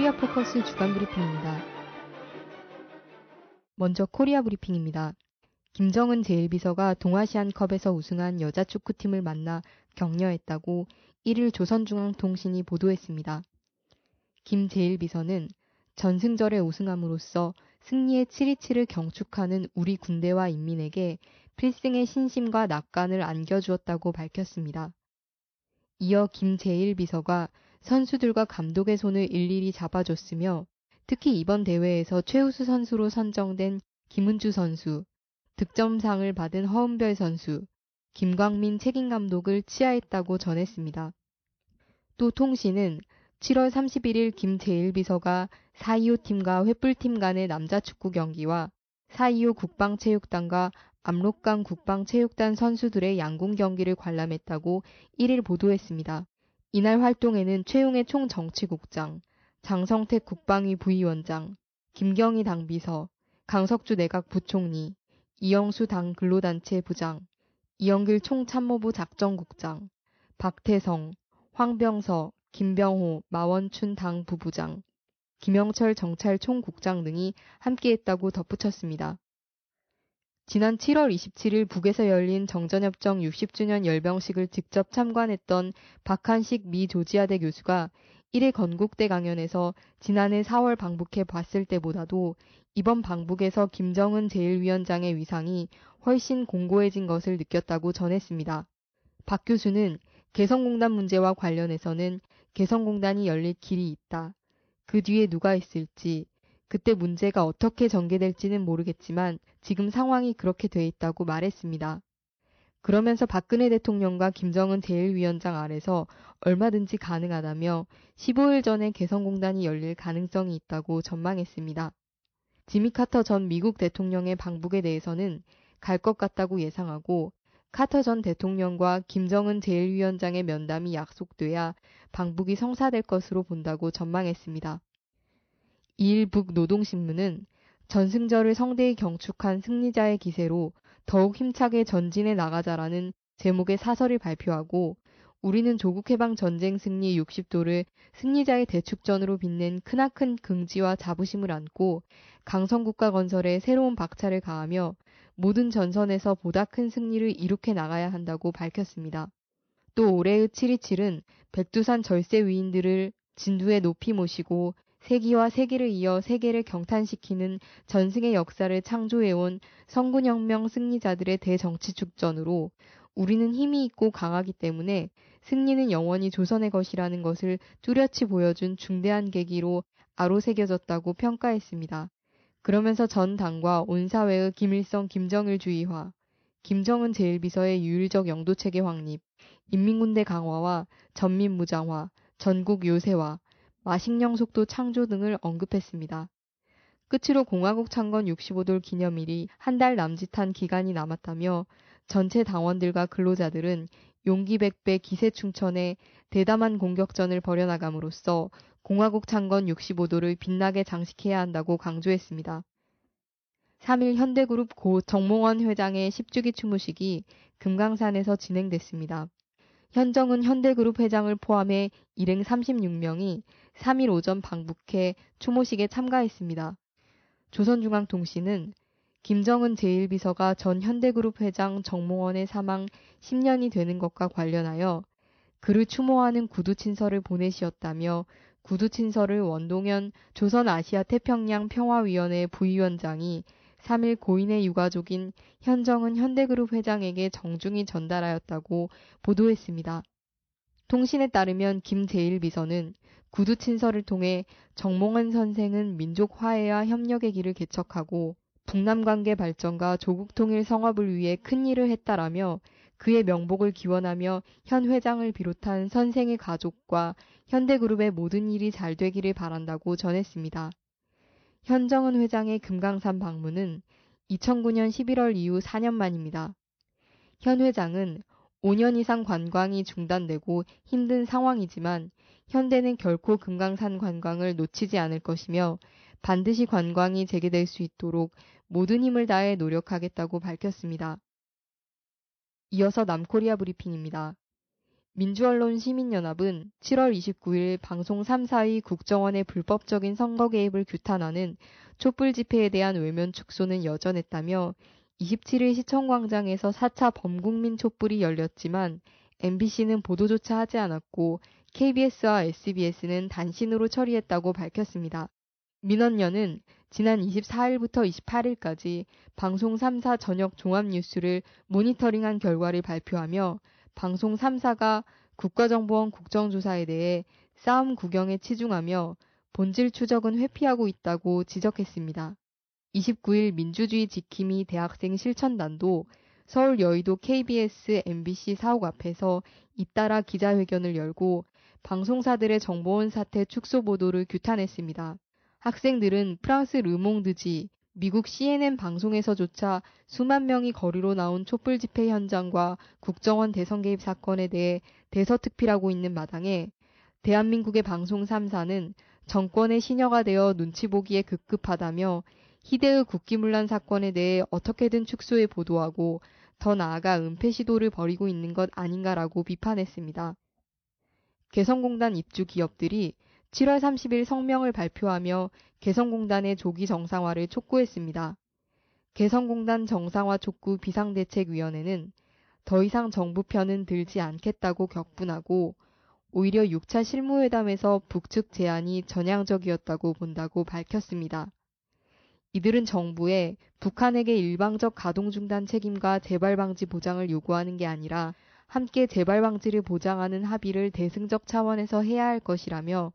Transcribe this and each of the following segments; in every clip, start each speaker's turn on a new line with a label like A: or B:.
A: 코리아 포커스 주간 브리핑입니다. 먼저 코리아 브리핑입니다. 김정은 제1비서가 동아시안컵에서 우승한 여자 축구팀을 만나 격려했다고 1일 조선중앙통신이 보도했습니다. 김 제1비서는 전승절에 우승함으로써 승리의 727을 경축하는 우리 군대와 인민에게 필승의 신심과 낙관을 안겨주었다고 밝혔습니다. 이어 김 제1비서가 선수들과 감독의 손을 일일이 잡아줬으며 특히 이번 대회에서 최우수 선수로 선정된 김은주 선수, 득점상을 받은 허은별 선수, 김광민 책임 감독을 치하했다고 전했습니다. 또 통신은 7월 31일 김 제1비서가 425 팀과 횃불팀 간의 남자 축구 경기와 425 국방체육단과 압록강 국방체육단 선수들의 양궁 경기를 관람했다고 1일 보도했습니다. 이날 활동에는 최용의 총정치국장, 장성택 국방위 부위원장, 김경희 당비서, 강석주 내각 부총리, 이영수 당 근로단체 부장, 이영길 총참모부 작전국장, 박태성, 황병서, 김병호, 마원춘 당 부부장, 김영철 정찰 총국장 등이 함께했다고 덧붙였습니다. 지난 7월 27일 북에서 열린 정전협정 60주년 열병식을 직접 참관했던 박한식 미 조지아대 교수가 1회 건국대 강연에서 지난해 4월 방북해 봤을 때보다도 이번 방북에서 김정은 제1위원장의 위상이 훨씬 공고해진 것을 느꼈다고 전했습니다. 박 교수는 개성공단 문제와 관련해서는 개성공단이 열릴 길이 있다. 그 뒤에 누가 있을지, 그때 문제가 어떻게 전개될지는 모르겠지만 지금 상황이 그렇게 돼 있다고 말했습니다. 그러면서 박근혜 대통령과 김정은 제1위원장 아래서 얼마든지 가능하다며 15일 전에 개성공단이 열릴 가능성이 있다고 전망했습니다. 지미 카터 전 미국 대통령의 방북에 대해서는 갈 것 같다고 예상하고 카터 전 대통령과 김정은 제1위원장의 면담이 약속돼야 방북이 성사될 것으로 본다고 전망했습니다. 이일북 노동신문은 전승절을 성대히 경축한 승리자의 기세로 더욱 힘차게 전진해 나가자라는 제목의 사설을 발표하고 우리는 조국해방 전쟁 승리 60도를 승리자의 대축전으로 빛낸 크나큰 긍지와 자부심을 안고 강성국가 건설에 새로운 박차를 가하며 모든 전선에서 보다 큰 승리를 이룩해 나가야 한다고 밝혔습니다. 또 올해의 7.27은 백두산 절세 위인들을 진두에 높이 모시고 세기와 세기를 이어 세계를 경탄시키는 전승의 역사를 창조해온 성군혁명 승리자들의 대정치 축전으로 우리는 힘이 있고 강하기 때문에 승리는 영원히 조선의 것이라는 것을 뚜렷이 보여준 중대한 계기로 아로 새겨졌다고 평가했습니다. 그러면서 전 당과 온 사회의 김일성 김정일 주의화, 김정은 제1비서의 유일적 영도체계 확립, 인민군대 강화와 전민무장화, 전국 요새화, 마식령 속도 창조 등을 언급했습니다. 끝으로 공화국 창건 65돌 기념일이 한 달 남짓한 기간이 남았다며 전체 당원들과 근로자들은 용기 백배 기세 충천에 대담한 공격전을 벌여나감으로써 공화국 창건 65도를 빛나게 장식해야 한다고 강조했습니다. 3일 현대그룹 고 정몽원 회장의 10주기 추모식이 금강산에서 진행됐습니다. 현정은 현대그룹 회장을 포함해 일행 36명이 3일 오전 방북해 추모식에 참가했습니다. 조선중앙통신은 김정은 제1비서가 전 현대그룹 회장 정몽원의 사망 10년이 되는 것과 관련하여 그를 추모하는 구두친서를 보내시었다며 구두친서를 원동현 조선아시아 태평양 평화위원회 부위원장이 3일 고인의 유가족인 현정은 현대그룹 회장에게 정중히 전달하였다고 보도했습니다. 통신에 따르면 김 제1비서는 구두 친서를 통해 정몽원 선생은 민족 화해와 협력의 길을 개척하고 북남 관계 발전과 조국 통일 성업을 위해 큰 일을 했다라며 그의 명복을 기원하며 현 회장을 비롯한 선생의 가족과 현대그룹의 모든 일이 잘 되기를 바란다고 전했습니다. 현정은 회장의 금강산 방문은 2009년 11월 이후 4년 만입니다. 현 회장은 5년 이상 관광이 중단되고 힘든 상황이지만 현대는 결코 금강산 관광을 놓치지 않을 것이며 반드시 관광이 재개될 수 있도록 모든 힘을 다해 노력하겠다고 밝혔습니다. 이어서 남코리아 브리핑입니다. 민주언론 시민연합은 7월 29일 방송 3사의 국정원의 불법적인 선거 개입을 규탄하는 촛불 집회에 대한 외면 축소는 여전했다며 27일 시청광장에서 4차 범국민 촛불이 열렸지만 MBC는 보도조차 하지 않았고 KBS와 SBS는 단신으로 처리했다고 밝혔습니다. 민원연은 지난 24일부터 28일까지 방송 3사 저녁 종합 뉴스를 모니터링한 결과를 발표하며 방송 3사가 국가정보원 국정조사에 대해 싸움 구경에 치중하며 본질 추적은 회피하고 있다고 지적했습니다. 29일 민주주의 지킴이 대학생 실천단도 서울 여의도 KBS, MBC 사옥 앞에서 잇따라 기자회견을 열고 방송사들의 정보원 사태 축소 보도를 규탄했습니다. 학생들은 프랑스 르몽드지, 미국 CNN 방송에서조차 수만 명이 거리로 나온 촛불 집회 현장과 국정원 대선 개입 사건에 대해 대서특필하고 있는 마당에 대한민국의 방송 3사는 정권의 시녀가 되어 눈치 보기에 급급하다며 희대의 국기문란 사건에 대해 어떻게든 축소해 보도하고 더 나아가 은폐 시도를 벌이고 있는 것 아닌가라고 비판했습니다. 개성공단 입주 기업들이 7월 30일 성명을 발표하며 개성공단의 조기 정상화를 촉구했습니다. 개성공단 정상화 촉구 비상대책위원회는 더 이상 정부 편은 들지 않겠다고 격분하고 오히려 6차 실무회담에서 북측 제안이 전향적이었다고 본다고 밝혔습니다. 이들은 정부에 북한에게 일방적 가동 중단 책임과 재발 방지 보장을 요구하는 게 아니라 함께 재발 방지를 보장하는 합의를 대승적 차원에서 해야 할 것이라며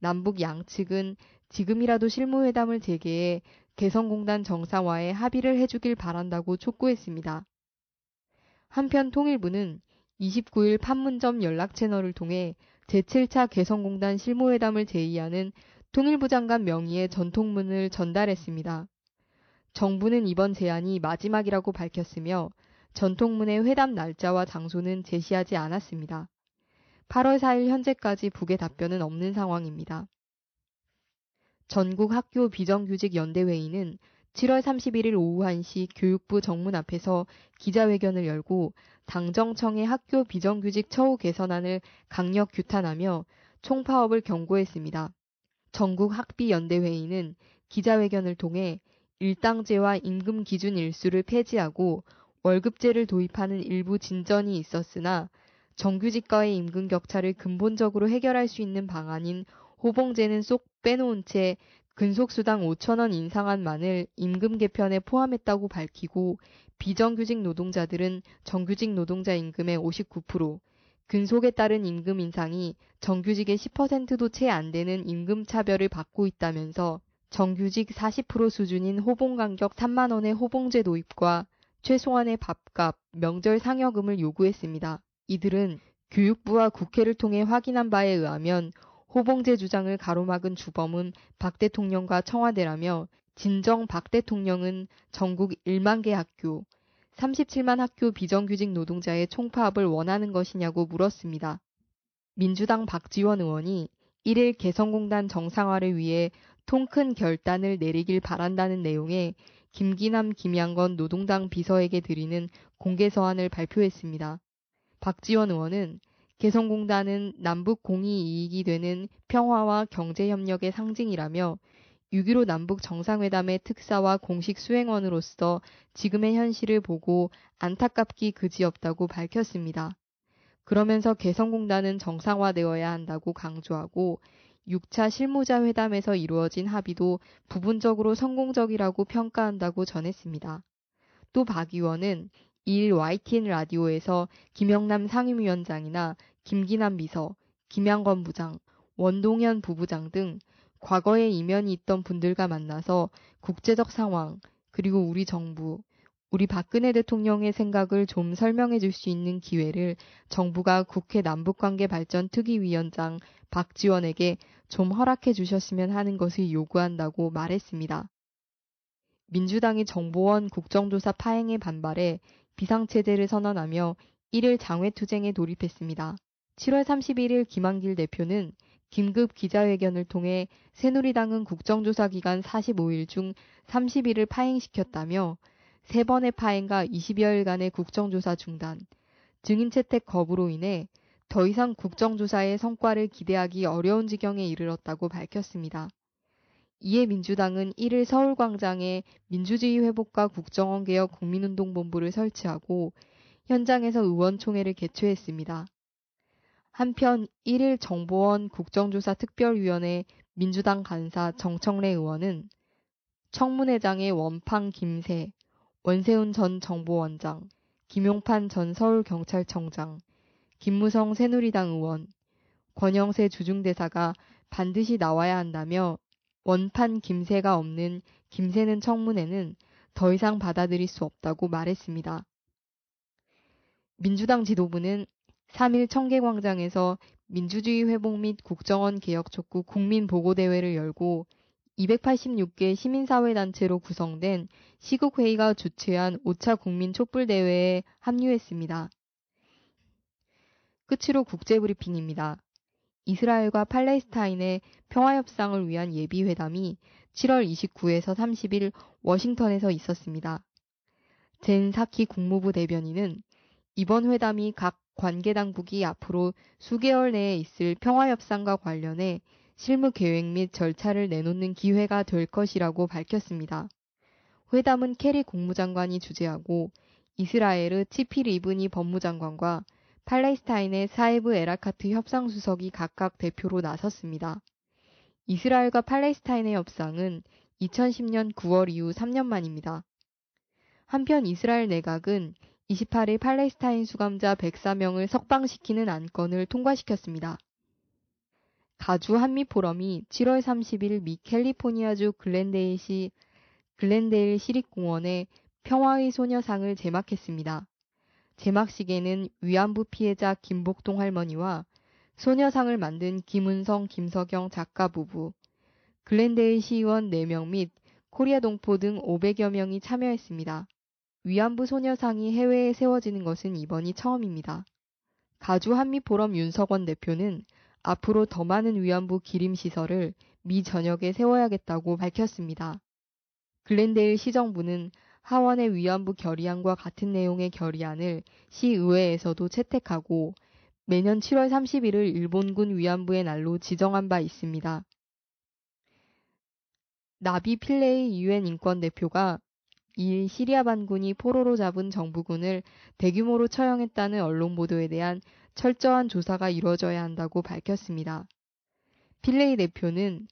A: 남북 양측은 지금이라도 실무회담을 재개해 개성공단 정상화에 합의를 해주길 바란다고 촉구했습니다. 한편 통일부는 29일 판문점 연락 채널을 통해 제7차 개성공단 실무회담을 제의하는 통일부 장관 명의의 전통문을 전달했습니다. 정부는 이번 제안이 마지막이라고 밝혔으며 전통문의 회담 날짜와 장소는 제시하지 않았습니다. 8월 4일 현재까지 북의 답변은 없는 상황입니다. 전국 학교 비정규직 연대회의는 7월 31일 오후 1시 교육부 정문 앞에서 기자회견을 열고 당정청의 학교 비정규직 처우 개선안을 강력 규탄하며 총파업을 경고했습니다. 전국 학비 연대회의는 기자회견을 통해 일당제와 임금 기준 일수를 폐지하고 월급제를 도입하는 일부 진전이 있었으나 정규직과의 임금 격차를 근본적으로 해결할 수 있는 방안인 호봉제는 쏙 빼놓은 채 근속수당 5천원 인상안만을 임금 개편에 포함했다고 밝히고 비정규직 노동자들은 정규직 노동자 임금의 59%, 근속에 따른 임금 인상이 정규직의 10%도 채 안 되는 임금 차별을 받고 있다면서 정규직 40% 수준인 호봉 간격 3만 원의 호봉제 도입과 최소한의 밥값, 명절 상여금을 요구했습니다. 이들은 교육부와 국회를 통해 확인한 바에 의하면 호봉제 주장을 가로막은 주범은 박 대통령과 청와대라며 진정 박 대통령은 전국 1만 개 학교, 37만 학교 비정규직 노동자의 총파업을 원하는 것이냐고 물었습니다. 민주당 박지원 의원이 1일 개성공단 정상화를 위해 통큰 결단을 내리길 바란다는 내용의 김기남 김양건 노동당 비서에게 드리는 공개 서한을 발표했습니다. 박지원 의원은 개성공단은 남북 공이 이익이 되는 평화와 경제협력의 상징이라며 6.15 남북 정상회담의 특사와 공식 수행원으로서 지금의 현실을 보고 안타깝기 그지없다고 밝혔습니다. 그러면서 개성공단은 정상화되어야 한다고 강조하고 6차 실무자 회담에서 이루어진 합의도 부분적으로 성공적이라고 평가한다고 전했습니다. 또 박 의원은 2일 YTN 라디오에서 김영남 상임위원장이나 김기남 비서, 김양건 부장, 원동현 부부장 등 과거에 이면이 있던 분들과 만나서 국제적 상황, 그리고 우리 정부, 우리 박근혜 대통령의 생각을 좀 설명해 줄 수 있는 기회를 정부가 국회 남북관계 발전 특위위원장 박지원에게 좀 허락해 주셨으면 하는 것을 요구한다고 말했습니다. 민주당이 정보원 국정조사 파행에 반발해 비상체제를 선언하며 1일 장외투쟁에 돌입했습니다. 7월 31일 김한길 대표는 긴급 기자회견을 통해 새누리당은 국정조사 기간 45일 중 30일을 파행시켰다며 3번의 파행과 20여일간의 국정조사 중단, 증인 채택 거부로 인해 더 이상 국정조사의 성과를 기대하기 어려운 지경에 이르렀다고 밝혔습니다. 이에 민주당은 1일 서울광장에 민주주의 회복과 국정원 개혁 국민운동본부를 설치하고 현장에서 의원총회를 개최했습니다. 한편 1일 정보원 국정조사 특별위원회 민주당 간사 정청래 의원은 청문회장의 원팡 김세, 원세훈 전 정보원장, 김용판 전 서울경찰청장, 김무성 새누리당 의원, 권영세 주중대사가 반드시 나와야 한다며 원판 김새가 없는 김새는 청문회는 더 이상 받아들일 수 없다고 말했습니다. 민주당 지도부는 3일 청계광장에서 민주주의 회복 및 국정원 개혁 촉구 국민보고대회를 열고 286개 시민사회단체로 구성된 시국회의가 주최한 5차 국민 촛불대회에 합류했습니다. 끝으로 국제브리핑입니다. 이스라엘과 팔레스타인의 평화협상을 위한 예비회담이 7월 29에서 30일 워싱턴에서 있었습니다. 젠 사키 국무부 대변인은 이번 회담이 각 관계 당국이 앞으로 수개월 내에 있을 평화협상과 관련해 실무 계획 및 절차를 내놓는 기회가 될 것이라고 밝혔습니다. 회담은 케리 국무장관이 주재하고 이스라엘의 치피 리브니 법무장관과 팔레스타인의 사에브 에레카트 협상수석이 각각 대표로 나섰습니다. 이스라엘과 팔레스타인의 협상은 2010년 9월 이후 3년 만입니다. 한편 이스라엘 내각은 28일 팔레스타인 수감자 104명을 석방시키는 안건을 통과시켰습니다. 가주 한미 포럼이 7월 30일 미 캘리포니아주 글렌데일시 글렌데일 시립공원에 평화의 소녀상을 제막했습니다. 제막식에는 위안부 피해자 김복동 할머니와 소녀상을 만든 김은성, 김석영 작가 부부, 글렌데일 시의원 4명 및 코리아 동포 등 500여 명이 참여했습니다. 위안부 소녀상이 해외에 세워지는 것은 이번이 처음입니다. 가주 한미포럼 윤석원 대표는 앞으로 더 많은 위안부 기림시설을 미 전역에 세워야겠다고 밝혔습니다. 글렌데일 시정부는 하원의 위안부 결의안과 같은 내용의 결의안을 시의회에서도 채택하고 매년 7월 31일 일본군 위안부의 날로 지정한 바 있습니다. 나비 필레이 유엔 인권 대표가 2일 시리아 반군이 포로로 잡은 정부군을 대규모로 처형했다는 언론 보도에 대한 철저한 조사가 이루어져야 한다고 밝혔습니다. 필레이 대표는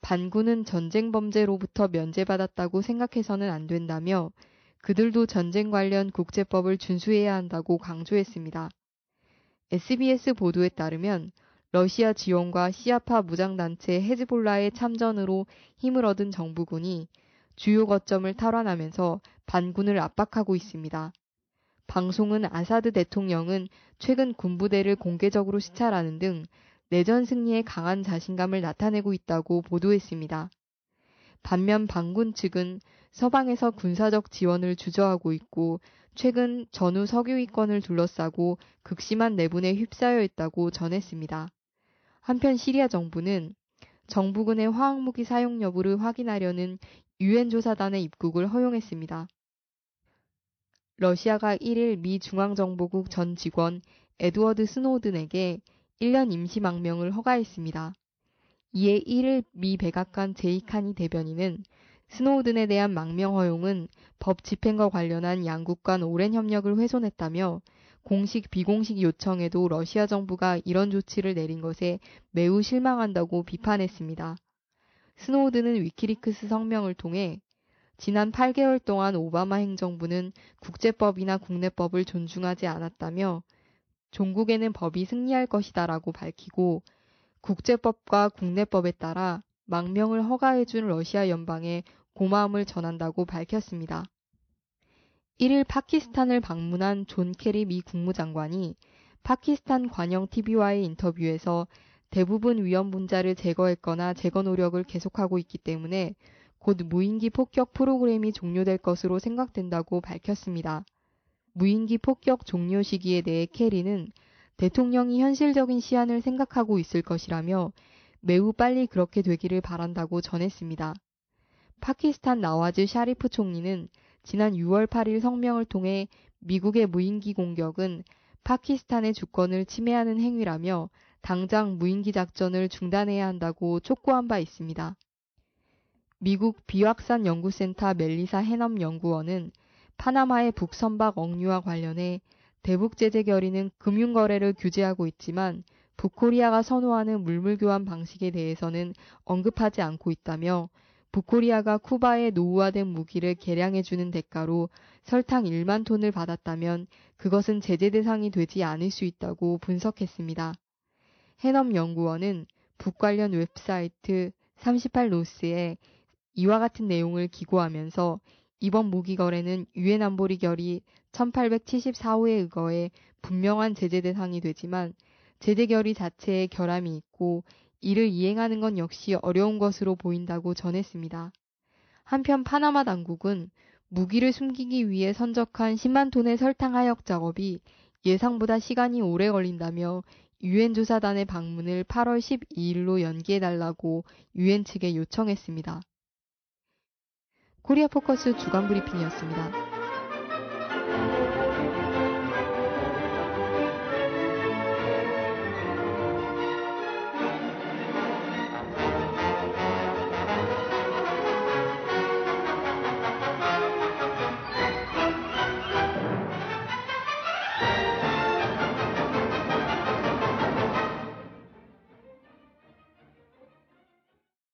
A: 반군은 전쟁 범죄로부터 면제받았다고 생각해서는 안 된다며 그들도 전쟁 관련 국제법을 준수해야 한다고 강조했습니다. SBS 보도에 따르면 러시아 지원과 시아파 무장단체 헤즈볼라의 참전으로 힘을 얻은 정부군이 주요 거점을 탈환하면서 반군을 압박하고 있습니다. 방송은 아사드 대통령은 최근 군부대를 공개적으로 시찰하는 등 내전 승리에 강한 자신감을 나타내고 있다고 보도했습니다. 반면 반군 측은 서방에서 군사적 지원을 주저하고 있고 최근 전후 석유위권을 둘러싸고 극심한 내분에 휩싸여 있다고 전했습니다. 한편 시리아 정부는 정부군의 화학무기 사용 여부를 확인하려는 유엔 조사단의 입국을 허용했습니다. 러시아가 1일 미 중앙정보국 전 직원 에드워드 스노든에게 1년 임시 망명을 허가했습니다. 이에 1일 미 백악관 제이카니 대변인은 스노우든에 대한 망명 허용은 법 집행과 관련한 양국 간 오랜 협력을 훼손했다며 공식 비공식 요청에도 러시아 정부가 이런 조치를 내린 것에 매우 실망한다고 비판했습니다. 스노우든은 위키리크스 성명을 통해 지난 8개월 동안 오바마 행정부는 국제법이나 국내법을 존중하지 않았다며 종국에는 법이 승리할 것이다라고 밝히고 국제법과 국내법에 따라 망명을 허가해준 러시아 연방에 고마움을 전한다고 밝혔습니다. 1일 파키스탄을 방문한 존 케리 미 국무장관이 파키스탄 관영 TV와의 인터뷰에서 대부분 위험 분자를 제거했거나 제거 노력을 계속하고 있기 때문에 곧 무인기 폭격 프로그램이 종료될 것으로 생각된다고 밝혔습니다. 무인기 폭격 종료 시기에 대해 캐리는 대통령이 현실적인 시한을 생각하고 있을 것이라며 매우 빨리 그렇게 되기를 바란다고 전했습니다. 파키스탄 나와즈 샤리프 총리는 지난 6월 8일 성명을 통해 미국의 무인기 공격은 파키스탄의 주권을 침해하는 행위라며 당장 무인기 작전을 중단해야 한다고 촉구한 바 있습니다. 미국 비확산 연구센터 멜리사 해넘 연구원은 파나마의 북선박 억류와 관련해 대북 제재 결의는 금융 거래를 규제하고 있지만 북코리아가 선호하는 물물 교환 방식에 대해서는 언급하지 않고 있다며 북코리아가 쿠바에 노후화된 무기를 개량해 주는 대가로 설탕 1만 톤을 받았다면 그것은 제재 대상이 되지 않을 수 있다고 분석했습니다. 해넘 연구원은 북 관련 웹사이트 38노스에 이와 같은 내용을 기고하면서 이번 무기 거래는 유엔 안보리 결의 1874호에 의거해 분명한 제재 대상이 되지만 제재 결의 자체에 결함이 있고 이를 이행하는 건 역시 어려운 것으로 보인다고 전했습니다. 한편 파나마 당국은 무기를 숨기기 위해 선적한 10만 톤의 설탕 하역 작업이 예상보다 시간이 오래 걸린다며 유엔 조사단의 방문을 8월 12일로 연기해달라고 유엔 측에 요청했습니다. 코리아 포커스 주간 브리핑이었습니다.